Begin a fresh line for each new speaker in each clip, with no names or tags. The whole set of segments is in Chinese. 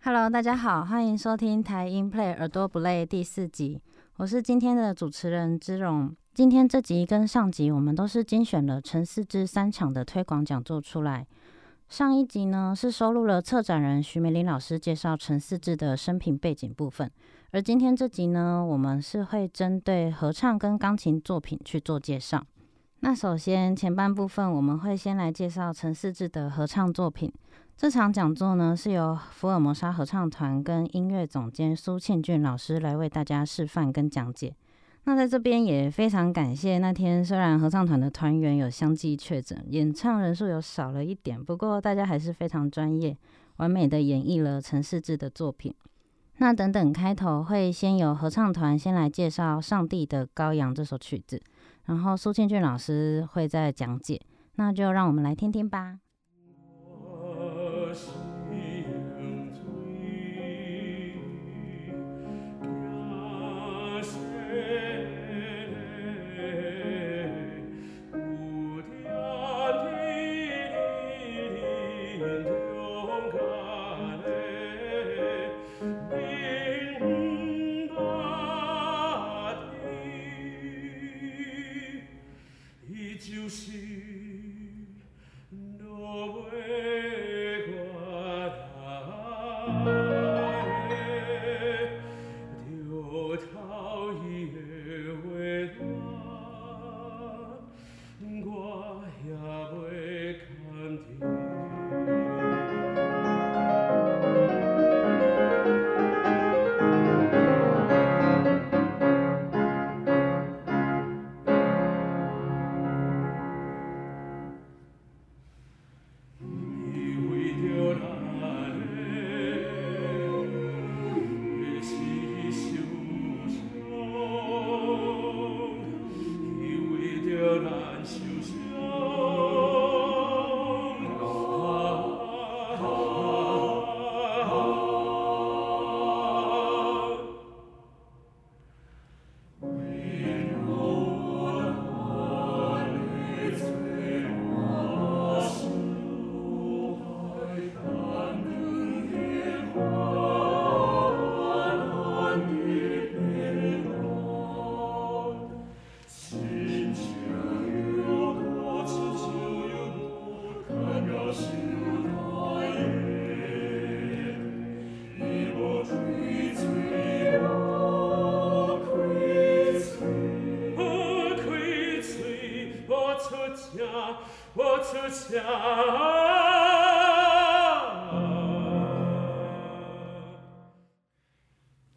Hello，大家好，欢迎收听台音 Play 耳朵不累第四集，我是今天的主持人之荣。今天这集跟上集，我们都是精选了陈四之三场的推广讲座出来。上一集呢是收录了策展人徐美玲老师介绍陈四志的生平背景部分，而今天这集呢，我们是会针对合唱跟钢琴作品去做介绍。那首先前半部分，我们会先来介绍陈四志的合唱作品。这场讲座呢是由福尔摩沙合唱团跟音乐总监苏庆俊老师来为大家示范跟讲解。那在这边也非常感谢，那天虽然合唱团的团员有相继确诊，演唱人数有少了一点，不过大家还是非常专业，完美的演绎了陈世志的作品。那等等开头会先由合唱团先来介绍《上帝的羔羊》这首曲子，然后苏庆俊老师会再讲解，那就让我们来听听吧。
person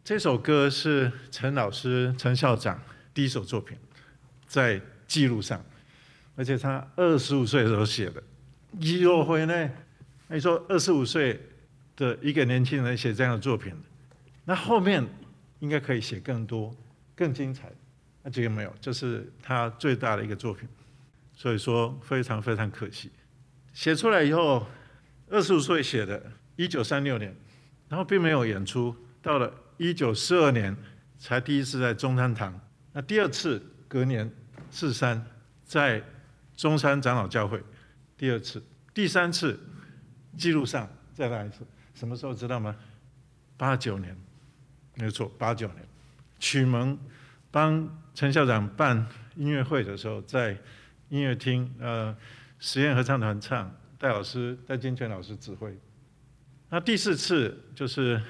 这首歌是陈老师、陈校长第一首作品，在记录上，而且他二十五岁的时候写的。一若辉呢？你说二十五岁的一个年轻人写这样的作品，那后面应该可以写更多、更精彩。那这个没有，这是他最大的一个作品，所以说非常非常可惜。写出来以后，二十五岁写的，一九三六年，然后并没有演出，到了。一九四二年才第一次在中山堂，那第二次隔年四三在中山长老教会，第二次，第三次记录上再来一次，什么时候知道吗？八九年，没错，八九年，曲蒙帮陈校长办音乐会的时候，在音乐厅，呃，实验合唱团唱，戴老师戴金泉老师指挥，那第四次就是。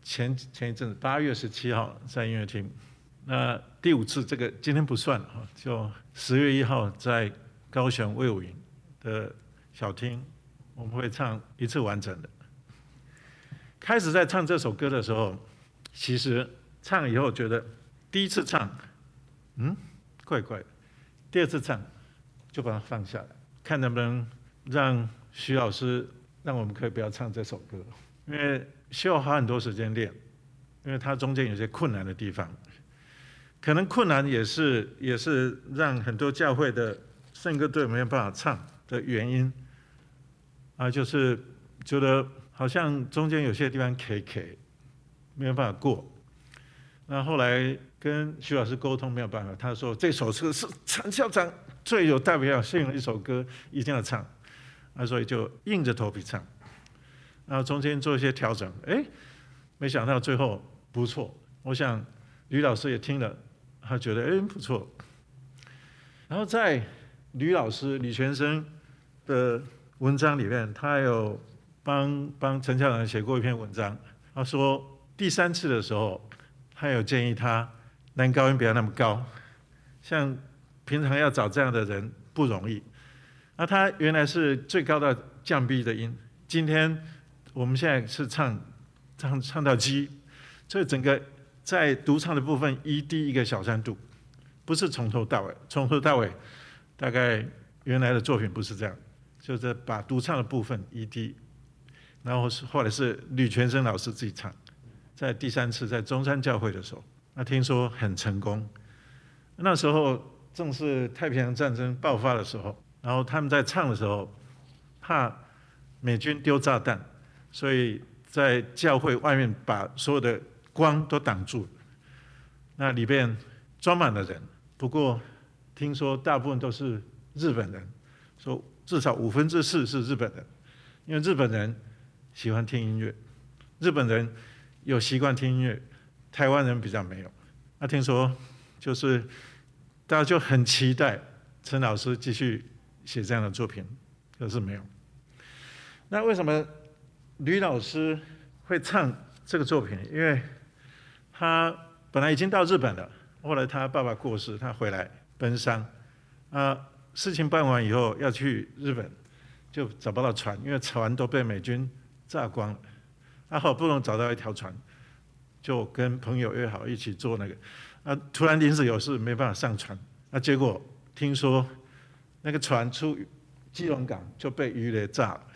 前前一阵子八月十七号在音乐厅，那第五次这个今天不算哈，就十月一号在高雄魏武营的小厅，我们会唱一次完整的。开始在唱这首歌的时候，其实唱以后觉得第一次唱，嗯，怪怪的，第二次唱就把它放下来，看能不能让徐老师让我们可以不要唱这首歌，因为。需要花很多时间练，因为它中间有些困难的地方，可能困难也是也是让很多教会的圣歌队没有办法唱的原因，啊，就是觉得好像中间有些地方 K K 没有办法过，那后来跟徐老师沟通没有办法，他说这首歌是陈校长最有代表性的一首歌，一定要唱，啊，所以就硬着头皮唱。然后中间做一些调整，哎，没想到最后不错。我想吕老师也听了，他觉得哎不错。然后在吕老师吕全生的文章里面，他有帮帮陈校长写过一篇文章。他说第三次的时候，他有建议他男高音不要那么高，像平常要找这样的人不容易。那他原来是最高的降 B 的音，今天我们现在是唱唱唱到 G，所以整个在独唱的部分 E 低一个小三度。不是从头到尾，从头到尾，大概原来的作品不是这样，就是把独唱的部分 ED，然后是后来是吕全生老师自己唱，在第三次在中山教会的时候，那听说很成功，那时候正是太平洋战争爆发的时候，然后他们在唱的时候，怕美军丢炸弹，所以在教会外面把所有的光都挡住，那里边装满了人。不过，听说大部分都是日本人，说至少五分之四是日本人，因为日本人喜欢听音乐，日本人有习惯听音乐，台湾人比较没有。那听说就是大家就很期待陈老师继续写这样的作品，可是没有。那为什么吕老师会唱这个作品？因为他本来已经到日本了。后来他爸爸过世，他回来奔丧，啊，事情办完以后要去日本，就找不到船，因为船都被美军炸光了。他好不容易找到一条船，就跟朋友约好一起坐那个，啊，突然临时有事没办法上船，那结果听说那个船出基隆港就被鱼雷炸了，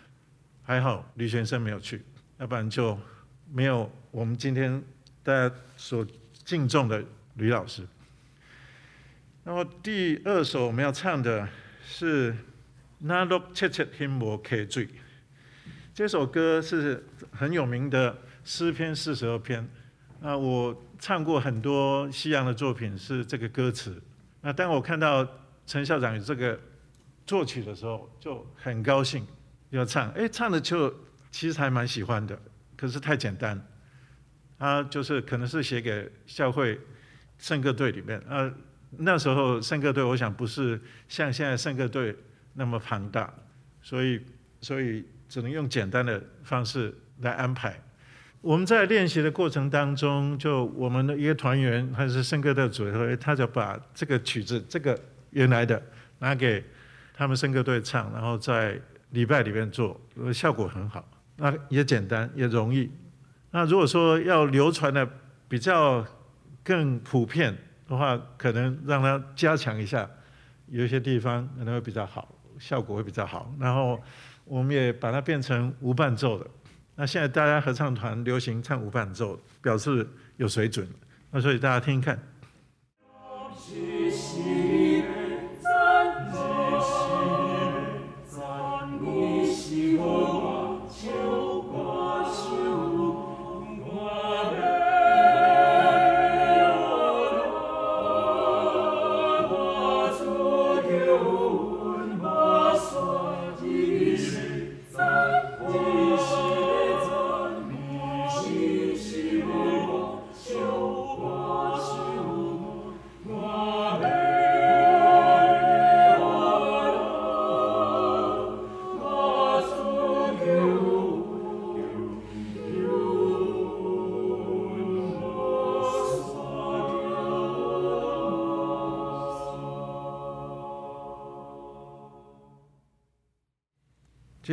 还好吕先生没有去，要不然就没有我们今天大家所敬重的。吕老师，那么第二首我们要唱的是《那罗切切听摩 K 罪》。这首歌是很有名的诗篇四十二篇。那我唱过很多西洋的作品，是这个歌词。那当我看到陈校长有这个作曲的时候，就很高兴要唱。哎，唱的就其实还蛮喜欢的，可是太简单。他就是可能是写给教会。圣歌队里面，呃，那时候圣歌队，我想不是像现在圣歌队那么庞大，所以，所以只能用简单的方式来安排。我们在练习的过程当中，就我们的一个团员还是圣歌队主任，他就把这个曲子，这个原来的拿给他们圣歌队唱，然后在礼拜里面做，效果很好。那也简单，也容易。那如果说要流传的比较。更普遍的话，可能让它加强一下，有一些地方可能会比较好，效果会比较好。然后我们也把它变成无伴奏的。那现在大家合唱团流行唱无伴奏，表示有水准。那所以大家听一看。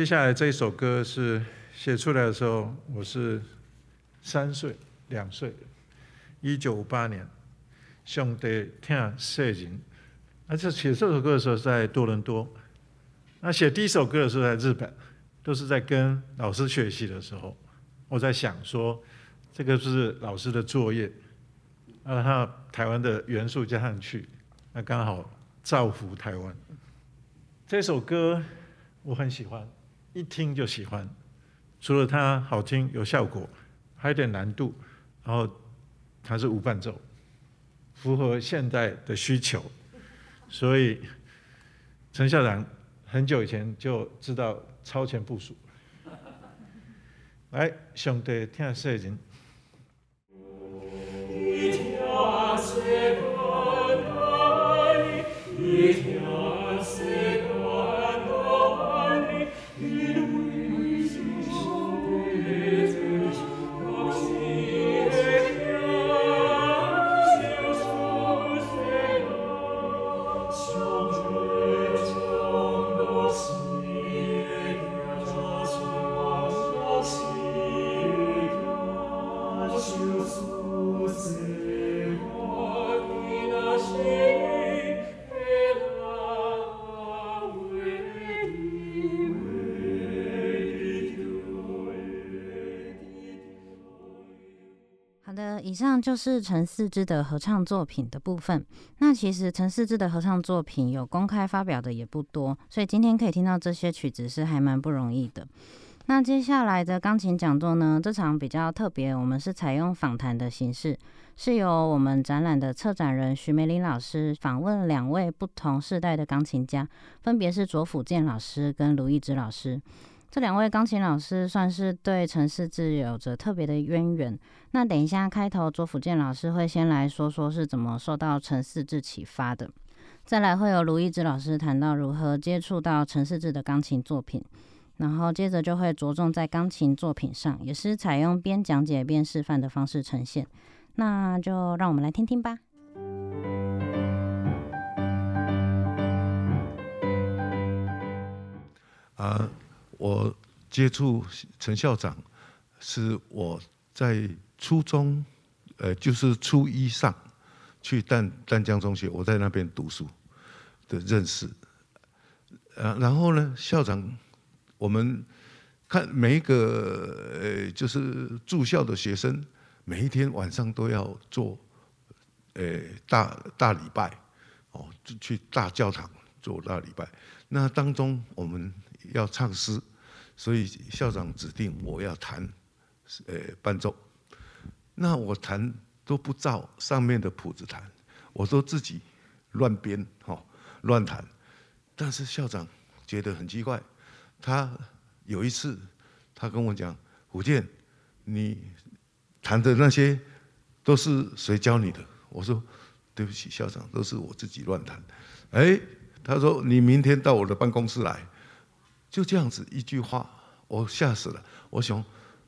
接下来这一首歌是写出来的时候，我是三岁、两岁，一九五八年，兄弟听摄影，而且写这首歌的时候在多伦多，那写第一首歌的时候在日本，都是在跟老师学习的时候，我在想说，这个是老师的作业，让他台湾的元素加上去，那刚好造福台湾。这首歌我很喜欢。一听就喜欢，除了它好听有效果，还有点难度，然后它是无伴奏，符合现代的需求，所以陈校长很久以前就知道超前部署。来，上帝听世人。
好的，以上就是陈四之的合唱作品的部分。那其实陈四之的合唱作品有公开发表的也不多，所以今天可以听到这些曲子是还蛮不容易的。那接下来的钢琴讲座呢，这场比较特别，我们是采用访谈的形式，是由我们展览的策展人徐梅林老师访问两位不同世代的钢琴家，分别是左辅健老师跟卢一之老师。这两位钢琴老师算是对陈世志有着特别的渊源。那等一下开头，左辅健老师会先来说说是怎么受到陈世志启发的，再来会有卢一之老师谈到如何接触到陈世志的钢琴作品，然后接着就会着重在钢琴作品上，也是采用边讲解边示范的方式呈现。那就让我们来听听吧。
啊。我接触陈校长，是我在初中，呃，就是初一上去淡淡江中学，我在那边读书的认识。呃，然后呢，校长，我们看每一个呃，就是住校的学生，每一天晚上都要做，呃，大大礼拜，哦，就去大教堂做大礼拜。那当中我们要唱诗。所以校长指定我要弹，呃，伴奏。那我弹都不照上面的谱子弹，我都自己乱编，哈，乱弹。但是校长觉得很奇怪，他有一次他跟我讲：“胡建，你弹的那些都是谁教你的？”我说：“对不起，校长，都是我自己乱弹。”哎，他说：“你明天到我的办公室来。”就这样子一句话，我吓死了。我想，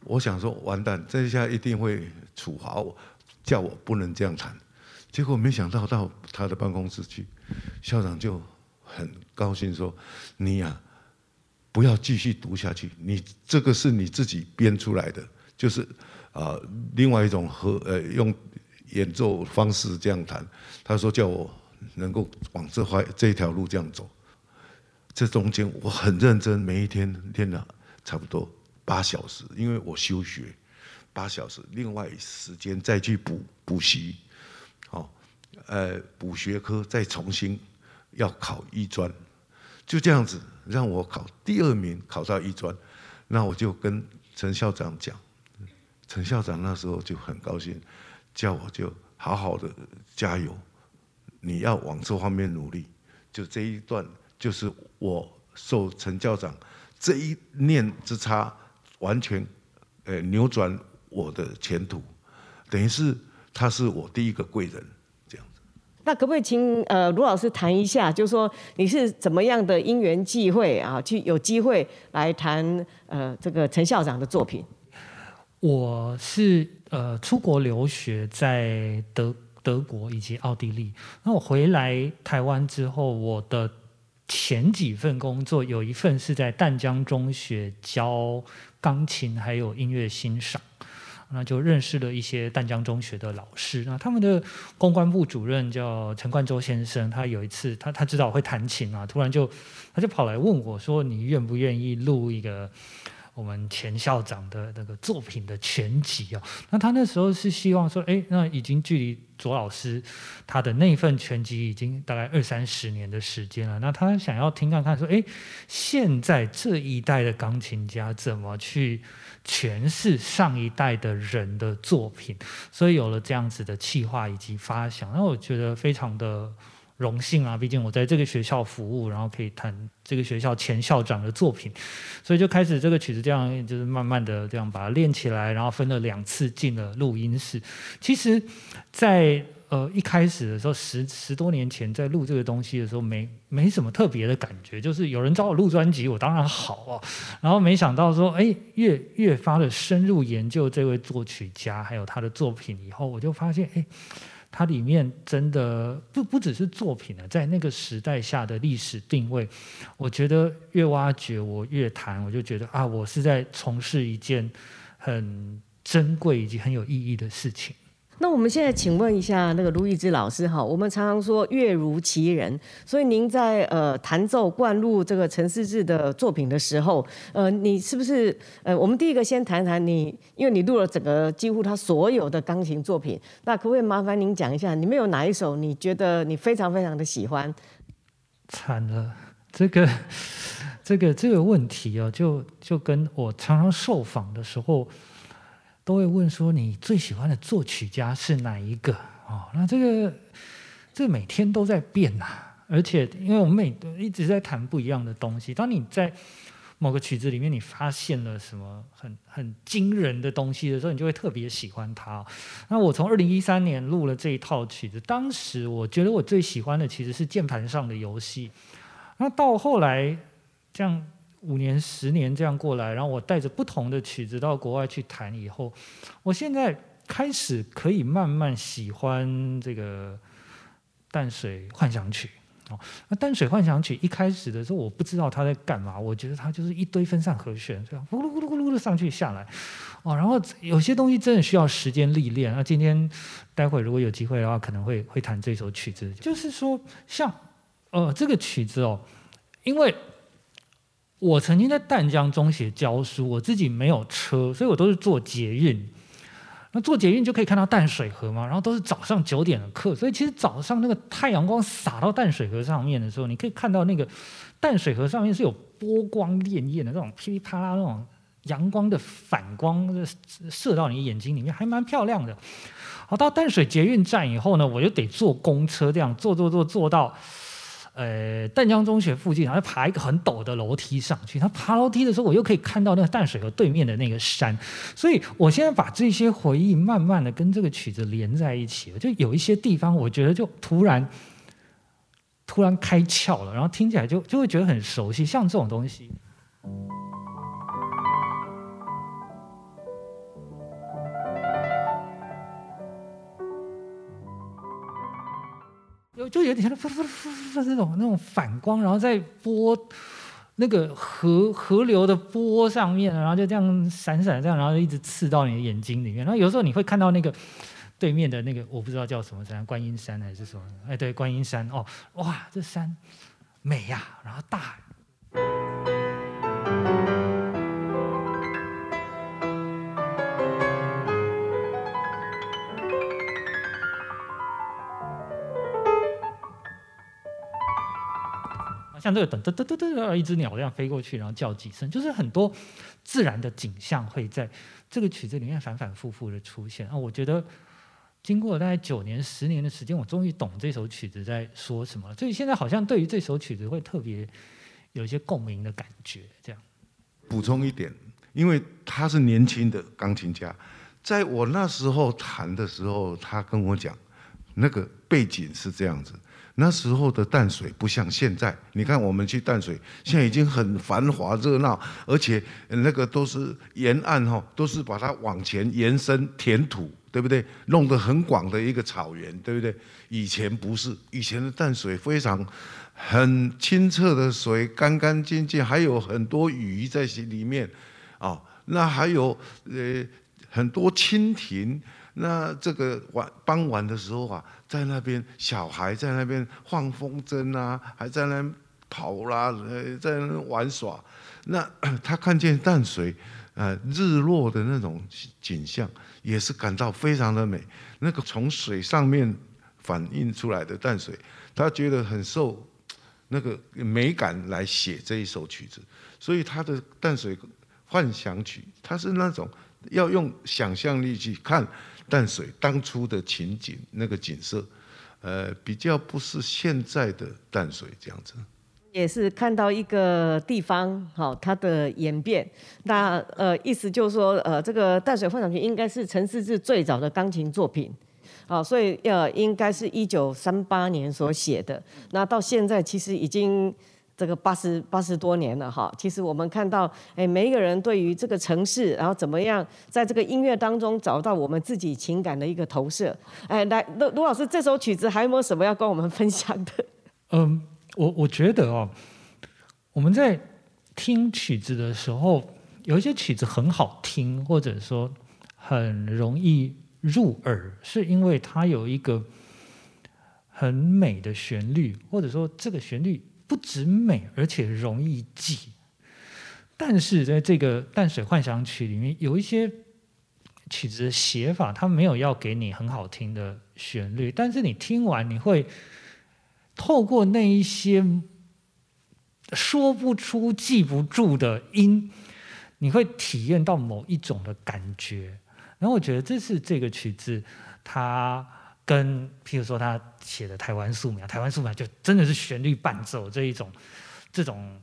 我想说，完蛋，这下一定会处罚我，叫我不能这样谈。结果没想到到他的办公室去，校长就很高兴说：“你呀，不要继续读下去，你这个是你自己编出来的，就是啊，另外一种和呃用演奏方式这样弹。”他说叫我能够往这块这条路这样走。这中间我很认真，每一天练了差不多八小时，因为我休学八小时，另外时间再去补补习，好，呃，补学科再重新要考一专，就这样子让我考第二名，考到一专，那我就跟陈校长讲，陈校长那时候就很高兴，叫我就好好的加油，你要往这方面努力，就这一段。就是我受陈校长这一念之差，完全，呃，扭转我的前途，等于是他是我第一个贵人，这样子。
那可不可以请呃卢老师谈一下，就是说你是怎么样的因缘际会啊，去有机会来谈呃这个陈校长的作品？
我是呃出国留学，在德德国以及奥地利。那我回来台湾之后，我的前几份工作，有一份是在淡江中学教钢琴，还有音乐欣赏，那就认识了一些淡江中学的老师。那他们的公关部主任叫陈冠洲先生，他有一次他他知道我会弹琴啊，突然就他就跑来问我说：“你愿不愿意录一个？”我们前校长的那个作品的全集啊，那他那时候是希望说，哎，那已经距离左老师他的那份全集已经大概二三十年的时间了，那他想要听看看说，哎，现在这一代的钢琴家怎么去诠释上一代的人的作品，所以有了这样子的企划以及发想，那我觉得非常的。荣幸啊，毕竟我在这个学校服务，然后可以弹这个学校前校长的作品，所以就开始这个曲子这样，就是慢慢的这样把它练起来，然后分了两次进了录音室。其实，在呃一开始的时候，十十多年前在录这个东西的时候，没没什么特别的感觉，就是有人找我录专辑，我当然好啊。然后没想到说，哎，越越发的深入研究这位作曲家还有他的作品以后，我就发现，哎。它里面真的不不只是作品了，在那个时代下的历史定位，我觉得越挖掘我越谈，我就觉得啊，我是在从事一件很珍贵以及很有意义的事情。
那我们现在请问一下那个卢易之老师哈，我们常常说乐如其人，所以您在呃弹奏灌录这个陈思志的作品的时候，呃，你是不是呃，我们第一个先谈谈你，因为你录了整个几乎他所有的钢琴作品，那可不可以麻烦您讲一下，你们有哪一首你觉得你非常非常的喜欢？
惨了，这个这个这个问题哦，就就跟我常常受访的时候。都会问说你最喜欢的作曲家是哪一个？哦，那这个这每天都在变呐，而且因为我们每一直在谈不一样的东西。当你在某个曲子里面你发现了什么很很惊人的东西的时候，你就会特别喜欢它。那我从二零一三年录了这一套曲子，当时我觉得我最喜欢的其实是键盘上的游戏。那到后来这样。五年、十年这样过来，然后我带着不同的曲子到国外去弹以后，我现在开始可以慢慢喜欢这个淡水幻想曲。哦，那淡水幻想曲一开始的时候，我不知道他在干嘛，我觉得它就是一堆分散和弦，这样咕噜咕噜咕噜的上去下来。哦，然后有些东西真的需要时间历练。那今天待会如果有机会的话，可能会会弹这首曲子，就是说像呃这个曲子哦，因为。我曾经在淡江中学教书，我自己没有车，所以我都是坐捷运。那坐捷运就可以看到淡水河嘛，然后都是早上九点的课，所以其实早上那个太阳光洒到淡水河上面的时候，你可以看到那个淡水河上面是有波光潋滟的那种噼里啪啦那种阳光的反光射到你眼睛里面，还蛮漂亮的。好，到淡水捷运站以后呢，我就得坐公车，这样坐坐坐坐到。呃，淡江中学附近，然后爬一个很陡的楼梯上去。他爬楼梯的时候，我又可以看到那个淡水河对面的那个山。所以我现在把这些回忆慢慢的跟这个曲子连在一起，就有一些地方，我觉得就突然突然开窍了，然后听起来就就会觉得很熟悉，像这种东西。就有点像那那种那种反光，然后在波那个河河流的波上面，然后就这样闪闪这样，然后一直刺到你的眼睛里面。然后有时候你会看到那个对面的那个我不知道叫什么山，观音山还是什么？哎，对，观音山哦，哇，这山美呀，然后大。像这个噔噔噔噔噔，一只鸟这样飞过去，然后叫几声，就是很多自然的景象会在这个曲子里面反反复复的出现。啊，我觉得经过大概九年、十年的时间，我终于懂这首曲子在说什么。所以现在好像对于这首曲子会特别有一些共鸣的感觉。这样
补充一点，因为他是年轻的钢琴家，在我那时候弹的时候，他跟我讲，那个背景是这样子。那时候的淡水不像现在，你看我们去淡水，现在已经很繁华热闹，而且那个都是沿岸哈，都是把它往前延伸填土，对不对？弄得很广的一个草原，对不对？以前不是，以前的淡水非常很清澈的水，干干净净，还有很多鱼在里面，啊，那还有呃很多蜻蜓。那这个晚傍晚的时候啊，在那边小孩在那边放风筝啊，还在那跑啦，在那玩耍。那他看见淡水，呃，日落的那种景象，也是感到非常的美。那个从水上面反映出来的淡水，他觉得很受那个美感来写这一首曲子。所以他的淡水幻想曲，他是那种要用想象力去看。淡水当初的情景，那个景色，呃，比较不是现在的淡水这样子。
也是看到一个地方，好，它的演变。那呃，意思就是说，呃，这个淡水幻想曲应该是陈思志最早的钢琴作品，好，所以呃，应该是一九三八年所写的。那到现在其实已经这个八十八十多年了哈。其实我们看到，哎，每一个人对于这个城市，然后怎么样在这个音乐当中找到我们自己情感的一个投射。哎，来，卢卢老师，这首曲子还有没有什么要跟我们分享的？
嗯。我我觉得哦，我们在听曲子的时候，有一些曲子很好听，或者说很容易入耳，是因为它有一个很美的旋律，或者说这个旋律不止美，而且容易记。但是在这个淡水幻想曲里面，有一些曲子的写法，它没有要给你很好听的旋律，但是你听完你会。透过那一些说不出、记不住的音，你会体验到某一种的感觉。然后我觉得这是这个曲子，它跟譬如说他写的《台湾素描》，《台湾素描》就真的是旋律伴奏这一种这种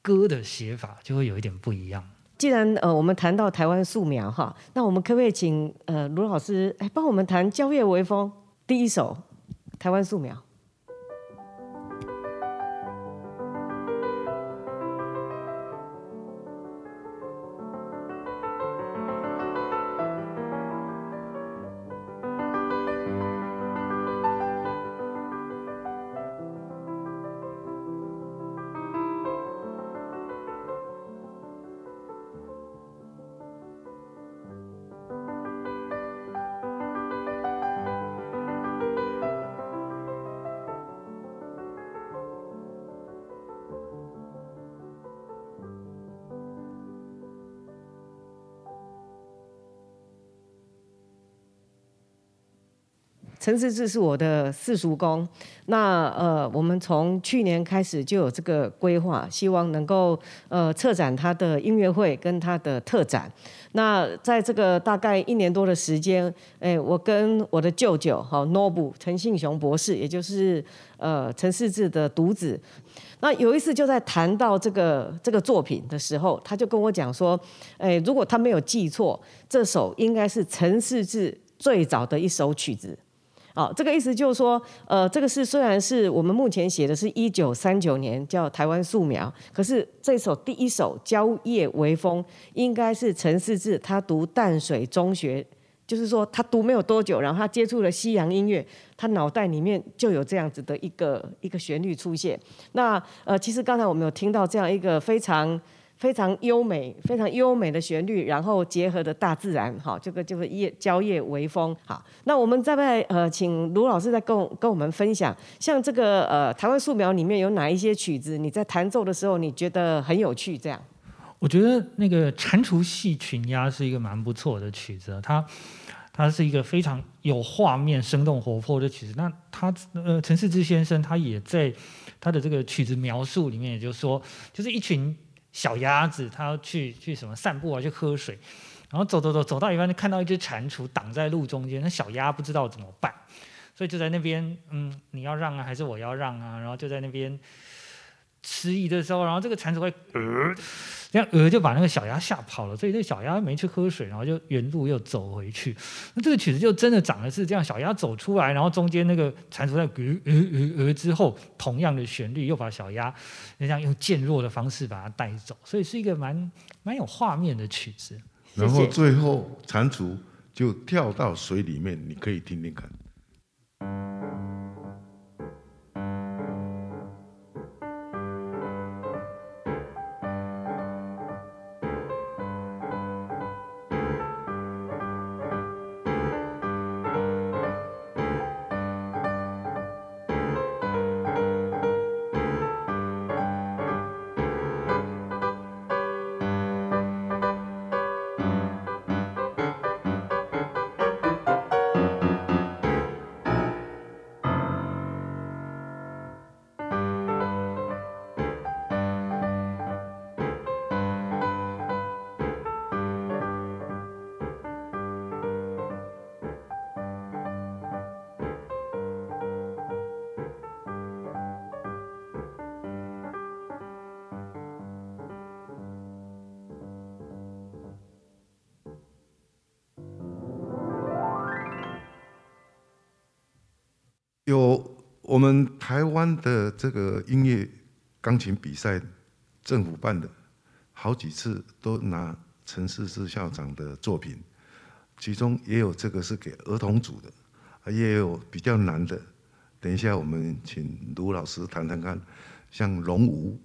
歌的写法，就会有一点不一样。
既然呃我们谈到《台湾素描》哈，那我们可不可以请呃卢老师哎帮我们弹《蕉叶微风》第一首《台湾素描》？陈世志是我的四叔公，那呃，我们从去年开始就有这个规划，希望能够呃策展他的音乐会跟他的特展。那在这个大概一年多的时间，哎，我跟我的舅舅哈 Nobu 陈信雄博士，也就是呃陈世志的独子，那有一次就在谈到这个这个作品的时候，他就跟我讲说，哎，如果他没有记错，这首应该是陈世志最早的一首曲子。哦，这个意思就是说，呃，这个是虽然是我们目前写的是一九三九年叫《台湾素描》，可是这首第一首《蕉叶微风》应该是陈世志他读淡水中学，就是说他读没有多久，然后他接触了西洋音乐，他脑袋里面就有这样子的一个一个旋律出现。那呃，其实刚才我们有听到这样一个非常。非常优美、非常优美的旋律，然后结合的大自然，哈，这个就是叶蕉叶微风，好。那我们再不呃，请卢老师再跟跟我们分享，像这个呃台湾素描里面有哪一些曲子，你在弹奏的时候你觉得很有趣？这样，
我觉得那个蟾蜍戏群鸭是一个蛮不错的曲子，它它是一个非常有画面、生动活泼的曲子。那他呃陈世之先生他也在他的这个曲子描述里面，也就是说，就是一群。小鸭子，它要去去什么散步啊？去喝水，然后走走走，走到一半就看到一只蟾蜍挡在路中间。那小鸭不知道怎么办，所以就在那边，嗯，你要让啊，还是我要让啊？然后就在那边迟疑的时候，然后这个蟾蜍会呃。这样鹅就把那个小鸭吓跑了，所以这小鸭没去喝水，然后就原路又走回去。那这个曲子就真的长得是这样，小鸭走出来，然后中间那个蟾蜍在鹅鹅鹅鹅之后，同样的旋律又把小鸭这样用渐弱的方式把它带走，所以是一个蛮蛮有画面的曲子。
然后最后蟾蜍就跳到水里面，你可以听听看。有我们台湾的这个音乐钢琴比赛，政府办的，好几次都拿陈世志校长的作品，其中也有这个是给儿童组的，也有比较难的。等一下我们请卢老师谈谈看，像龙舞，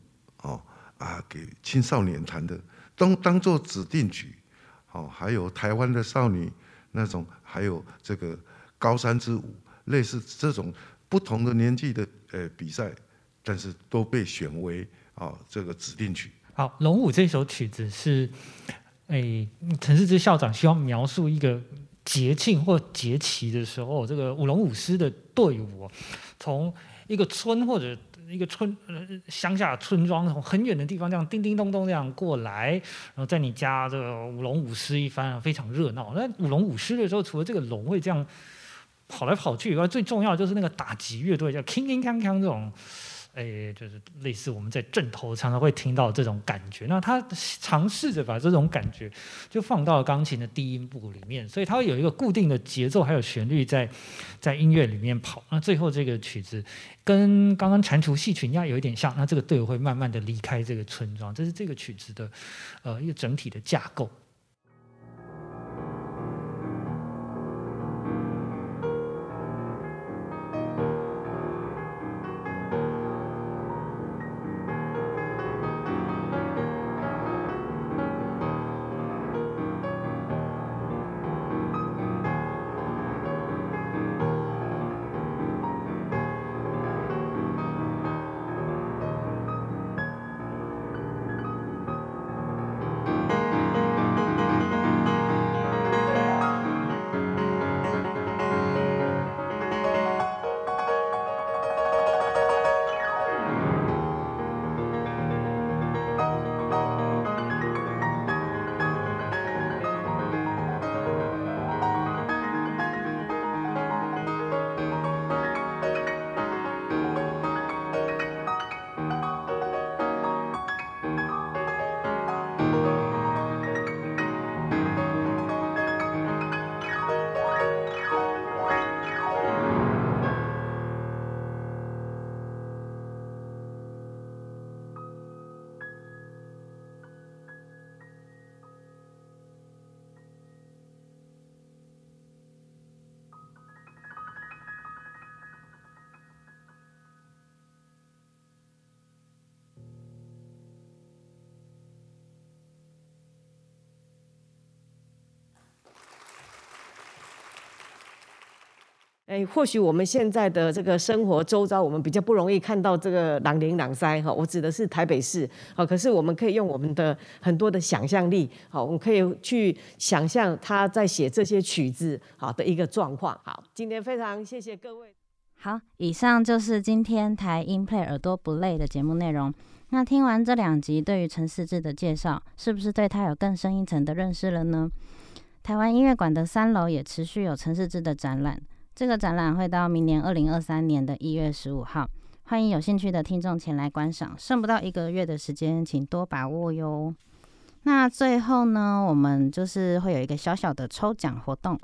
哦啊，给青少年弹的，当当做指定曲，哦，还有台湾的少女那种，还有这个高山之舞，类似这种不同的年纪的呃比赛，但是都被选为啊这个指定曲。
好，《龙舞》这首曲子是，诶，陈世之校长希望描述一个节庆或节期的时候，这个舞龙舞狮的队伍从一个村或者一个村呃乡下村庄，从很远的地方这样叮叮咚咚这样过来，然后在你家这个舞龙舞狮一番，非常热闹。那舞龙舞狮的时候，除了这个龙会这样跑来跑去以外，最重要就是那个打击乐队叫铿铿锵锵这种。哎，就是类似我们在正头常常会听到这种感觉。那他尝试着把这种感觉就放到了钢琴的低音部里面，所以它会有一个固定的节奏，还有旋律在在音乐里面跑。那最后这个曲子跟刚刚蟾蜍戏曲一样有一点像。那这个队伍会慢慢的离开这个村庄，这是这个曲子的呃一个整体的架构。
哎，或许我们现在的这个生活周遭，我们比较不容易看到这个朗林朗塞哈。我指的是台北市，好，可是我们可以用我们的很多的想象力，好，我们可以去想象他在写这些曲子好的一个状况。好，今天非常谢谢各位。
好，以上就是今天台音 play 耳朵不累的节目内容。那听完这两集对于陈思志的介绍，是不是对他有更深一层的认识了呢？台湾音乐馆的三楼也持续有陈思志的展览。这个展览会到明年二零二三年的一月十五号，欢迎有兴趣的听众前来观赏。剩不到一个月的时间，请多把握哟。那最后呢，我们就是会有一个小小的抽奖活动。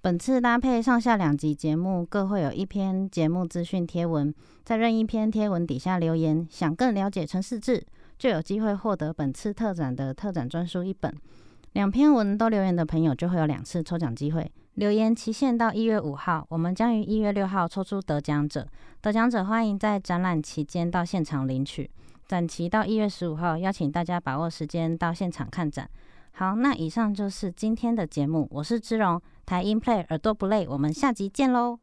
本次搭配上下两集节目，各会有一篇节目资讯贴文，在任意篇贴文底下留言，想更了解陈世志，就有机会获得本次特展的特展专书一本。两篇文都留言的朋友，就会有两次抽奖机会。留言期限到一月五号，我们将于一月六号抽出得奖者。得奖者欢迎在展览期间到现场领取。展期到一月十五号，邀请大家把握时间到现场看展。好，那以上就是今天的节目，我是芝荣，台音 play 耳朵不累，我们下集见喽。